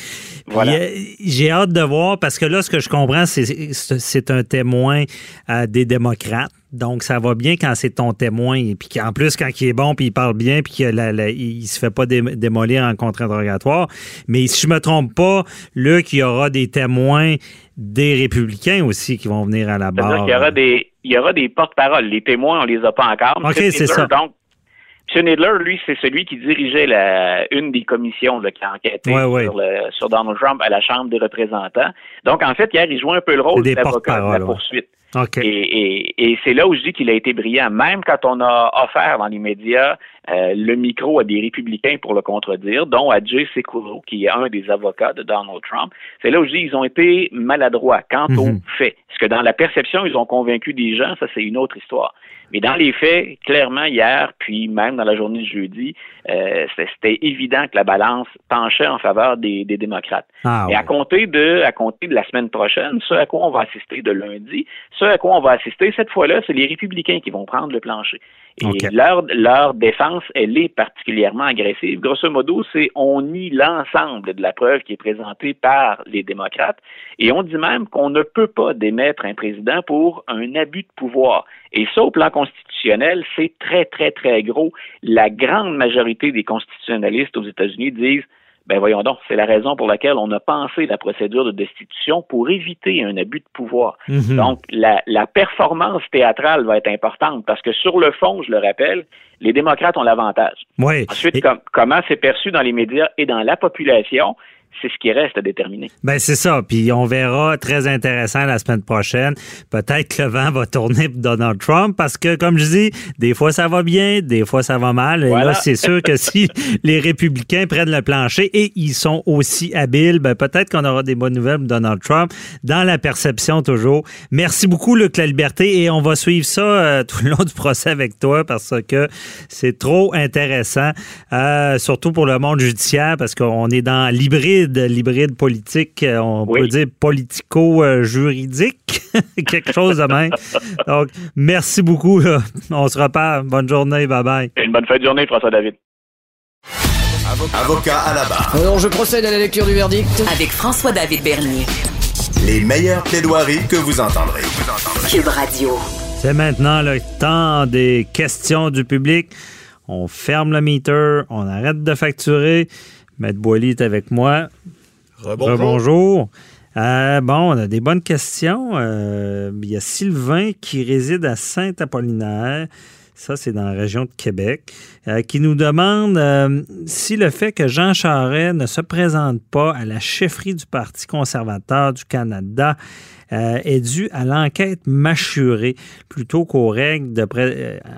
Voilà. Euh, j'ai hâte de voir parce que là, ce que je comprends, c'est un témoin euh, des démocrates. Donc, ça va bien quand c'est ton témoin. Et puis qu'en plus, quand il est bon, puis il parle bien, puis qu'il ne se fait pas démolir en contre-interrogatoire. Mais si je me trompe pas, Luc, il y aura des témoins des républicains aussi qui vont venir à la barre. Il y aura des, il y aura des porte-paroles. Les témoins, on les a pas encore. OK, c'est ça. Donc, M. Nadler, lui, c'est celui qui dirigeait la, une des commissions qui a enquêté Sur, Donald Trump à la Chambre des représentants. Donc, en fait, hier, il jouait un peu le rôle de l'avocat de la poursuite. Et, c'est là où je dis qu'il a été brillant. Même quand on a offert dans les médias euh, le micro à des républicains pour le contredire, dont à Jay Sekulow, qui est un des avocats de Donald Trump, c'est là où je dis qu'ils ont été maladroits quant mhm. fait. Parce que dans la perception, ils ont convaincu des gens, ça c'est une autre histoire. Mais dans les faits, clairement, hier, puis même dans la journée de jeudi, euh, c'était évident que la balance penchait en faveur des, démocrates. Ah, Et à compter de à compter de la semaine prochaine, ce à quoi on va assister de lundi, ce à quoi on va assister cette fois-là, c'est les républicains qui vont prendre le plancher. Et leur, leur défense, elle est particulièrement agressive. Grosso modo, c'est on nie l'ensemble de la preuve qui est présentée par les démocrates et on dit même qu'on ne peut pas démettre un président pour un abus de pouvoir. Et ça, au plan constitutionnel, c'est très, très, très gros. La grande majorité des constitutionnalistes aux États-Unis disent ben voyons donc, c'est la raison pour laquelle on a pensé la procédure de destitution pour éviter un abus de pouvoir. Mhm. Donc, la, la, performance théâtrale va être importante parce que sur le fond, je le rappelle, les démocrates ont l'avantage. Oui. Ensuite, comment c'est perçu dans les médias et dans la population, c'est ce qui reste à déterminer. Ben c'est ça. Puis on verra très intéressant la semaine prochaine. Peut-être que le vent va tourner pour Donald Trump parce que, comme je dis, des fois ça va bien, des fois ça va mal. Et là, c'est sûr que si les républicains prennent le plancher et ils sont aussi habiles, ben peut-être qu'on aura des bonnes nouvelles pour Donald Trump dans la perception toujours. Merci beaucoup, Luc La Liberté, et on va suivre ça euh, tout le long du procès avec toi parce que c'est trop intéressant, euh, surtout pour le monde judiciaire parce qu'on est dans l'hybride l'hybride, politique, euh, on peut dire politico-juridique, quelque chose de même. Donc, merci beaucoup. On se reparle. Bonne journée. Bye-bye. Une bonne fin de journée, François-David. Avocat à la barre. Alors, je procède à la lecture du verdict. Avec François-David Bernier. Les meilleures plaidoiries que vous entendrez. Cube Radio. C'est maintenant le temps des questions du public. On ferme le meter, on arrête de facturer. Maître Boily est avec moi. Rebonjour. Euh, bon, on a des bonnes questions. Euh, il y a Sylvain qui réside à Saint-Apollinaire. Ça, c'est dans la région de Québec, euh, qui nous demande si le fait que Jean Charest ne se présente pas à la chefferie du Parti conservateur du Canada est dû à l'enquête mâchurée plutôt qu'aux règles de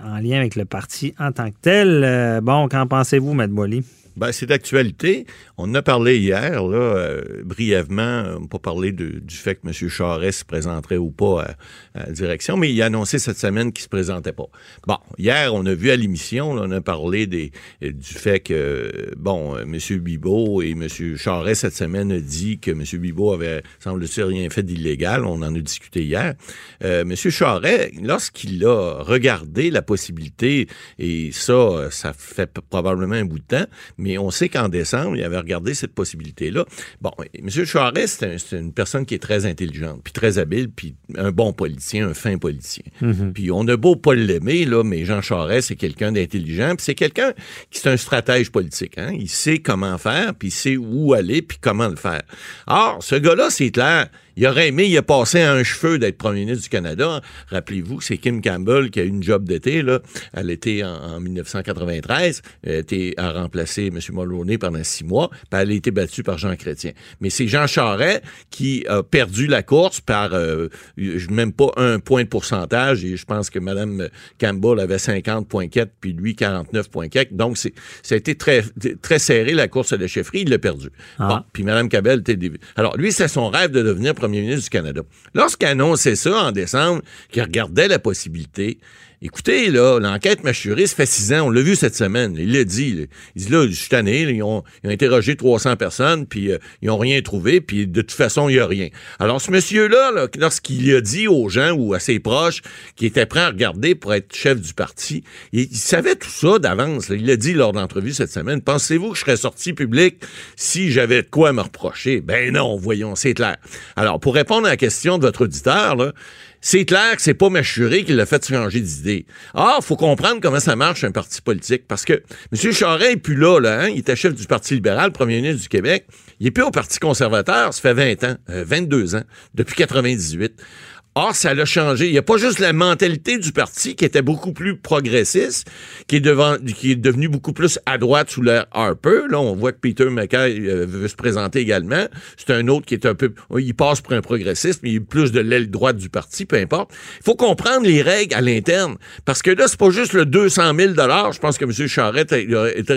en lien avec le parti en tant que tel. bon, qu'en pensez-vous, Maître Boily? Ben, c'est d'actualité. On en a parlé hier, là, euh, brièvement. On n'a pas parlé du fait que M. Charest se présenterait ou pas à, la direction, mais il a annoncé cette semaine qu'il ne se présentait pas. Bon, hier, on a vu à l'émission, on a parlé des, du fait que, bon, euh, M. Bibot et M. Charest, cette semaine, a dit que M. Bibot avait, semble-t-il, rien fait d'illégal. On en a discuté hier. Euh, M. Charest, lorsqu'il a regardé la possibilité, et ça, ça fait probablement un bout de temps, mais mais on sait qu'en décembre, il avait regardé cette possibilité-là. Bon, M. Charest, c'est une personne qui est très intelligente, puis très habile, puis un bon politicien, un fin politicien. Mhm. Puis on a beau pas l'aimer, là, mais Jean Charest, c'est quelqu'un d'intelligent, puis c'est quelqu'un qui est un stratège politique. Hein? Il sait comment faire, puis il sait où aller, puis comment le faire. Or, ce gars-là, c'est clair, il aurait aimé, il a passé un cheveu d'être premier ministre du Canada. Rappelez-vous, c'est Kim Campbell qui a eu une job d'été, là. Elle était en, 1993. Elle était à remplacer M. Mulroney pendant six mois. Puis elle a été battue par Jean Chrétien. Mais c'est Jean Charest qui a perdu la course par euh, même pas un point de pourcentage. Et je pense que Mme Campbell avait 50,4 puis lui 49,4. Donc, c'est, ça a été très, très serré, la course à la chefferie. Il l'a perdu. Ah. Bon, puis Mme Campbell était... Alors, lui, c'est son rêve de devenir premier premier ministre du Canada. Lorsqu'il annonçait ça en décembre, qu'il regardait la possibilité, Écoutez, là, l'enquête mâchurée, ça fait six ans, on l'a vu cette semaine. Il l'a dit. Il dit là, je suis tanné, ils, ont, interrogé 300 personnes, puis euh, ils n'ont rien trouvé, puis de toute façon, il n'y a rien. Alors, ce monsieur-là, -là, lorsqu'il a dit aux gens ou à ses proches qu'il était prêt à regarder pour être chef du parti, il, savait tout ça d'avance. Il l'a dit lors d'entrevue cette semaine. Pensez-vous que je serais sorti public si j'avais de quoi me reprocher? Ben non, voyons, c'est clair. Alors, pour répondre à la question de votre auditeur, là, c'est clair que c'est pas Machuré qui l'a fait changer d'idée. Ah, faut comprendre comment ça marche un parti politique. Parce que M. Charest est plus là, là hein? il était chef du Parti libéral, premier ministre du Québec. Il est plus au Parti conservateur, ça fait 20 ans, 22 euh, ans, depuis 98. Or, ça l'a changé. Il n'y a pas juste la mentalité du parti qui était beaucoup plus progressiste, qui est, devant, qui est devenu beaucoup plus à droite sous l'ère Harper. Là, on voit que Peter McKay euh, veut se présenter également. C'est un autre qui est un peu... Il passe pour un progressiste, mais il est plus de l'aile droite du parti, peu importe. Il faut comprendre les règles à l'interne. Parce que là, c'est pas juste le 200 000 Je pense que M. Charette a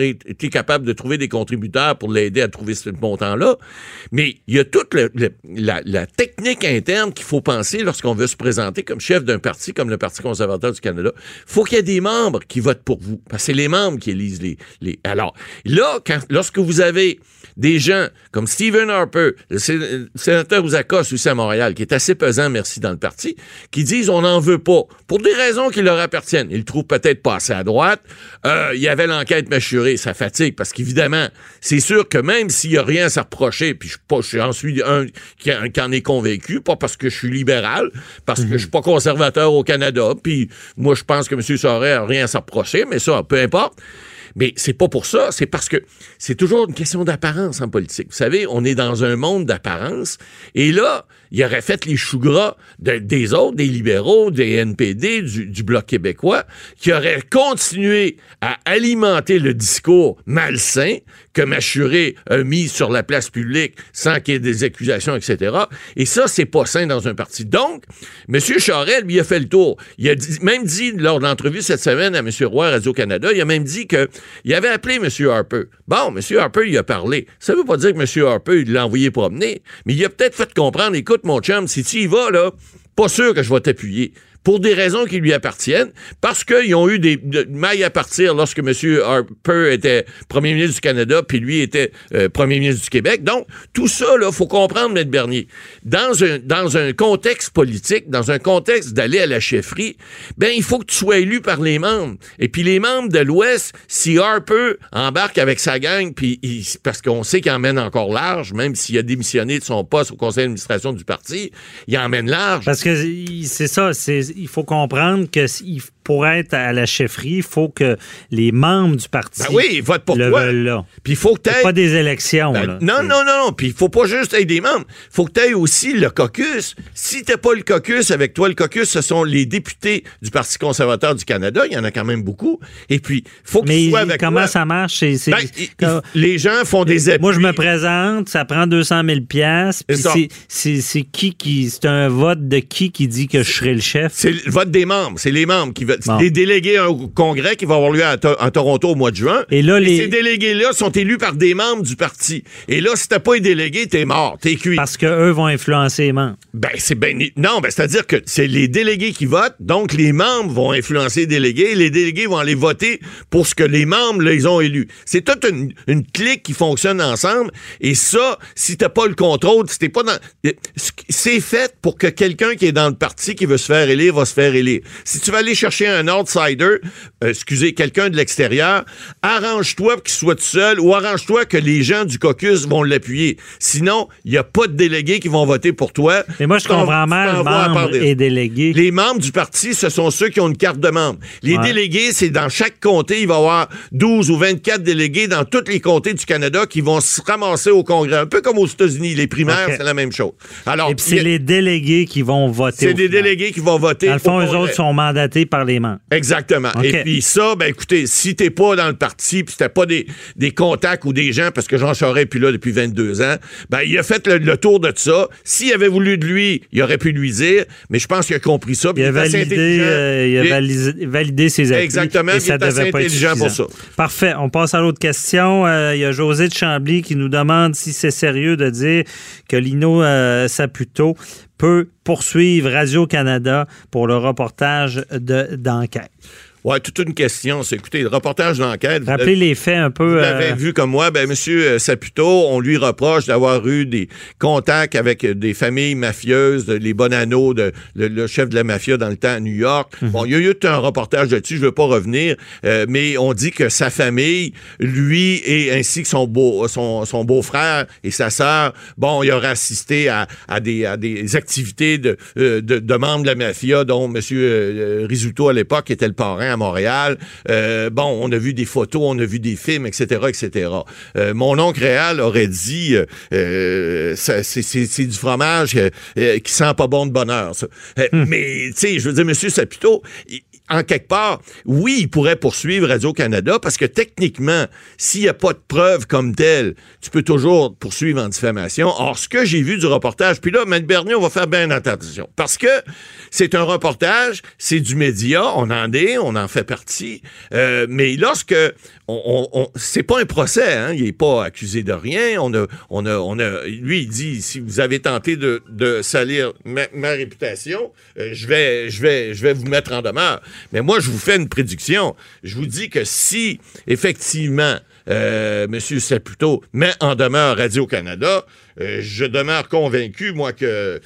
été capable de trouver des contributeurs pour l'aider à trouver ce montant-là. Mais il y a toute la, la technique interne qu'il faut penser lorsqu'on veut se présenter comme chef d'un parti comme le Parti conservateur du Canada, faut qu'il y ait des membres qui votent pour vous. Parce que c'est les membres qui élisent les... les... Alors, là, lorsque vous avez des gens comme Stephen Harper, le sénateur Ouzakos aussi à Montréal, qui est assez pesant, merci, dans le parti, qui disent on n'en veut pas, pour des raisons qui leur appartiennent. Ils le trouvent peut-être pas assez à droite. Euh, il y avait l'enquête mâchurée, ça fatigue, parce qu'évidemment, c'est sûr que même s'il y a rien à se reprocher, puis je, j'en suis un qui en est convaincu, pas parce que je suis libéral, parce que je suis pas conservateur au Canada, puis moi, je pense que M. Sorel a rien à s'approcher, mais ça, peu importe. Mais c'est pas pour ça, c'est parce que c'est toujours une question d'apparence en politique. Vous savez, on est dans un monde d'apparence, et là, il aurait fait les choux gras des autres, des libéraux, des NPD, du, Bloc québécois, qui auraient continué à alimenter le discours malsain que Machuré a mis sur la place publique sans qu'il y ait des accusations, etc. Et ça, c'est pas sain dans un parti. Donc, M. Charest, lui, a fait le tour. Il a même dit, lors de l'entrevue cette semaine à M. Roy, Radio-Canada, il a même dit qu'il avait appelé M. Harper. Bon, M. Harper, il a parlé. Ça veut pas dire que M. Harper, il l'a envoyé promener, mais il a peut-être fait comprendre, écoute, mon chum, si tu y vas, là, pas sûr que je vais t'appuyer pour des raisons qui lui appartiennent, parce qu'ils ont eu des mailles à partir lorsque M. Harper était premier ministre du Canada, puis lui était euh, premier ministre du Québec. Donc, tout ça, là, faut comprendre, M. Bernier. Dans un, dans un contexte politique, dans un contexte d'aller à la chefferie, ben, il faut que tu sois élu par les membres. Et puis les membres de l'Ouest, si Harper embarque avec sa gang, puis parce qu'on sait qu'il emmène encore large, même s'il a démissionné de son poste au conseil d'administration du parti, il emmène large. Parce que c'est ça, c'est il faut comprendre que pour être à la chefferie, il faut que les membres du parti ben oui, votent pour le toi. veulent là. Puis il faut que pas des élections. Ben, là. Non, non, non, non. Puis il faut pas juste être des membres. Il faut que tu aies aussi le caucus. Si t'as pas le caucus avec toi, le caucus, ce sont les députés du Parti conservateur du Canada. Il y en a quand même beaucoup. Et puis, faut que tu sois avec comment ça marche? Ben, les gens font des appuis. Moi, je me présente, ça prend 200 000 Puis c'est qui qui... C'est un vote de qui qui dit que je serai le chef? C'est le vote des membres. C'est les membres qui veulent des délégués au congrès qui va avoir lieu à, Toronto au mois de juin. Et là, ces délégués-là sont élus par des membres du parti. Et là, si t'as pas les délégués, t'es mort, t'es cuit. Parce qu'eux vont influencer les membres. Ben, c'est ben, non, ben, c'est-à-dire que c'est les délégués qui votent, donc les membres vont influencer les délégués, et les délégués vont aller voter pour ce que les membres, là, ils ont élu. C'est toute une, une clique qui fonctionne ensemble, et ça, si t'as pas le contrôle, si t'es pas dans... C'est fait pour que quelqu'un qui est dans le parti, qui veut se faire élire, va se faire élire. Si tu vas aller chercher un outsider, euh, excusez, quelqu'un de l'extérieur, arrange-toi qu'il soit tout seul ou arrange-toi que les gens du caucus vont l'appuyer. Sinon, il n'y a pas de délégués qui vont voter pour toi. Et moi, je comprends mal membres et délégués. Les membres du parti, ce sont ceux qui ont une carte de membre. Les délégués, c'est dans chaque comté, il va y avoir 12 ou 24 délégués dans tous les comtés du Canada qui vont se ramasser au Congrès. Un peu comme aux États-Unis, les primaires, c'est la même chose. Alors, c'est les délégués qui vont voter. C'est des délégués qui vont voter. Dans le fond, eux autres sont mandatés par les membres. Exactement. Et puis ça, ben écoutez, si t'es pas dans le parti, puis t'as pas des, des contacts ou des gens, parce que Jean Charest puis là depuis 22 ans, ben il a fait le, tour de ça. S'il avait voulu de lui, il aurait pu lui dire, mais je pense qu'il a compris ça. Il, a validé, euh, il a validé, ses acquis. Exactement, il est assez intelligent pour ça. Parfait. On passe à l'autre question. Euh, il y a José de Chambly qui nous demande si c'est sérieux de dire que Lino euh, Saputo peut poursuivre Radio-Canada pour le reportage d'enquête. Oui, toute une question. C'est, écoutez, le reportage d'enquête. Rappelez les faits un peu. Vous l'avez euh, vu comme moi. Ben, Monsieur euh, Saputo, on lui reproche d'avoir eu des contacts avec des familles mafieuses, les Bonanno, de, le, chef de la mafia dans le temps à New York. Mhm. Bon, il y a eu un reportage là-dessus, je veux pas revenir, euh, mais on dit que sa famille, lui et ainsi que son beau, son, son beau-frère et sa sœur, bon, il aurait assisté à, à, des, à des activités de, de, de membres de la mafia, dont Monsieur Risuto à l'époque était le parrain à Montréal. Euh, bon, on a vu des photos, on a vu des films, etc., etc. Euh, mon oncle réal aurait dit, euh, c'est du fromage qui sent pas bon de bonheur. Ça. Hmm. Mais, tu sais, je veux dire, Monsieur Saputo, en quelque part, oui, il pourrait poursuivre Radio-Canada parce que techniquement, s'il n'y a pas de preuves comme telles, tu peux toujours poursuivre en diffamation. Or, ce que j'ai vu du reportage, puis là, M. Bernier, on va faire bien attention parce que c'est un reportage, c'est du média, on en est, on en fait partie, euh, mais lorsque c'est pas un procès, hein, il est pas accusé de rien, on a, lui il dit si vous avez tenté de, de salir ma, réputation, euh, je vais, je vais, je vais vous mettre en demeure. Mais moi, je vous fais une prédiction. Je vous dis que si, effectivement, euh, M. Saputo met en demeure Radio-Canada, euh, je demeure convaincu, moi, que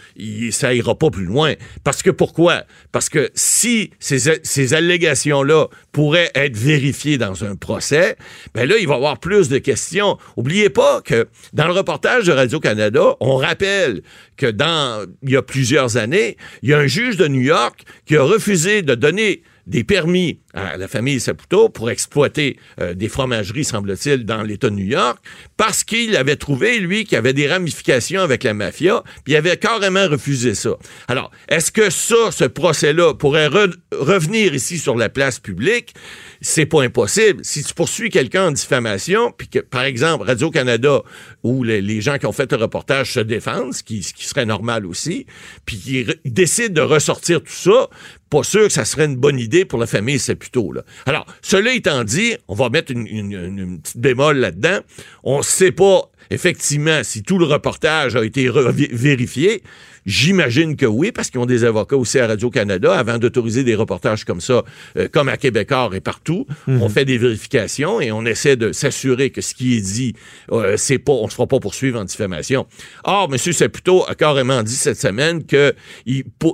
ça ira pas plus loin. Parce que pourquoi? Parce que si ces, ces allégations-là pourraient être vérifiées dans un procès, ben là, il va y avoir plus de questions. Oubliez pas que dans le reportage de Radio-Canada, on rappelle que dans, il y a plusieurs années, il y a un juge de New York qui a refusé de donner des permis à la famille Saputo pour exploiter euh, des fromageries, semble-t-il, dans l'État de New York, parce qu'il avait trouvé, lui, qu'il y avait des ramifications avec la mafia, puis il avait carrément refusé ça. Alors, est-ce que ça, ce procès-là, pourrait revenir ici sur la place publique? C'est pas impossible. Si tu poursuis quelqu'un en diffamation, puis que, par exemple, Radio-Canada ou les, gens qui ont fait le reportage se défendent, ce qui, serait normal aussi, puis qu'ils décident de ressortir tout ça, pas sûr que ça serait une bonne idée pour la famille Saputo. Là. Alors, cela étant dit, on va mettre une, une petite bémol là-dedans. On ne sait pas effectivement si tout le reportage a été vérifié. J'imagine que oui, parce qu'ils ont des avocats aussi à Radio-Canada. Avant d'autoriser des reportages comme ça, euh, comme à Québécois et partout, mhm. on fait des vérifications et on essaie de s'assurer que ce qui est dit, euh, c'est pas, on se fera pas poursuivre en diffamation. Or, M. Saputo a carrément dit cette semaine qu'il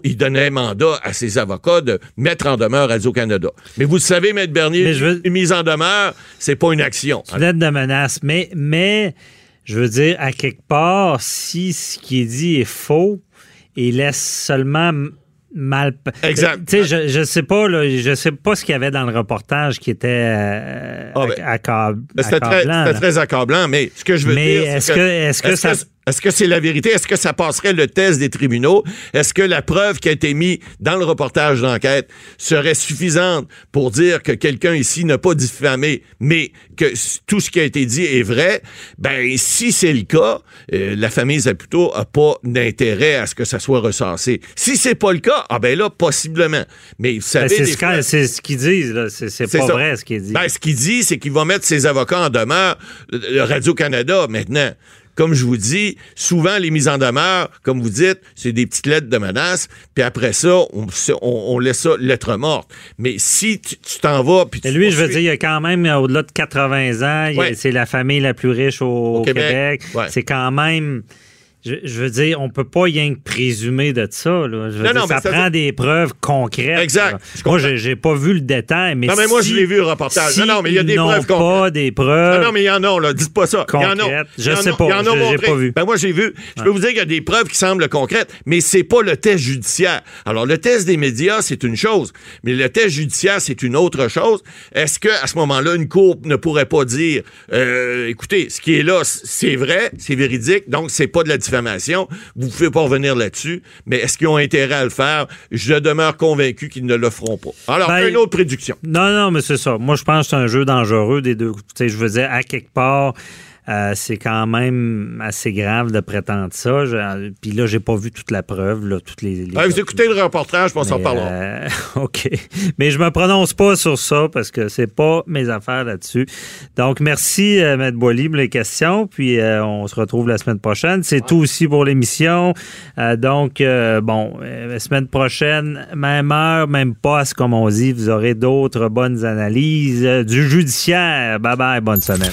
il donnait mandat à ses avocats de mettre en demeure Radio-Canada. Mais vous le savez, M. Bernier, une mise en demeure, c'est pas une action. C'est de menace, mais, mais je veux dire, à quelque part, si ce qui est dit est faux, il laisse seulement mal. Exact. Tu sais, je, je sais pas, là, je sais pas ce qu'il y avait dans le reportage qui était euh, ah, ben, accablant. C'était très, très, accablant, mais ce que je veux dire. Mais est-ce que, est-ce que, ça. Est-ce que c'est la vérité? Est-ce que ça passerait le test des tribunaux? Est-ce que la preuve qui a été mise dans le reportage d'enquête serait suffisante pour dire que quelqu'un ici n'a pas diffamé, mais que tout ce qui a été dit est vrai? Ben, si c'est le cas, euh, la famille Zaputo a pas d'intérêt à ce que ça soit recensé. Si c'est pas le cas, ah ben là, possiblement. Mais vous savez... Ben, c'est ce qu'ils disent, là. C'est pas vrai ce qu'ils disent. Ben, ce qu'il dit, c'est qu'il va mettre ses avocats en demeure, Radio-Canada, maintenant comme je vous dis, souvent les mises en demeure, comme vous dites, c'est des petites lettres de menace, puis après ça, on, laisse ça lettre morte. Mais si tu t'en vas, puis Lui, je veux dire, il y a quand même au-delà de 80 ans, c'est la famille la plus riche au, Québec. C'est quand même je, veux dire, on peut pas rien que présumer de ça. Là. Je veux dire, ça prend des preuves concrètes. Exact. Moi, j'ai pas vu le détail, mais Non, mais moi, je l'ai vu le reportage. non, non, mais il y a des preuves concrètes. pas des preuves. Non, non, mais il y en a, là. Dites pas ça. Concrètes. Y en a. Je sais pas. Il y en a, j'ai pas vu. Ben, moi, j'ai vu. Je peux vous dire qu'il y a des preuves qui semblent concrètes, mais c'est pas le test judiciaire. Alors, le test des médias, c'est une chose, mais le test judiciaire, c'est une autre chose. Est-ce que à ce moment-là, une cour ne pourrait pas dire, euh, écoutez, ce qui est là, c'est vrai, c'est véridique, donc c'est pas de la diffamation. Vous pouvez pas revenir là-dessus, mais est-ce qu'ils ont intérêt à le faire? Je demeure convaincu qu'ils ne le feront pas. Alors, ben, une autre prédiction. Non, non, mais c'est ça. Moi, je pense que c'est un jeu dangereux des deux. Tu sais, je veux dire, à quelque part, euh, c'est quand même assez grave de prétendre ça. puis là, j'ai pas vu toute la preuve, là, toutes les. vous écoutez le reportage, on s'en parlera. Euh, OK. Mais je me prononce pas sur ça parce que c'est pas mes affaires là-dessus. Donc, merci, euh, Maître Boily, pour les questions. Puis, on se retrouve la semaine prochaine. C'est tout aussi pour l'émission. donc, bon, la semaine prochaine, même heure, même poste, comme on dit, vous aurez d'autres bonnes analyses du judiciaire. Bye bye, bonne semaine.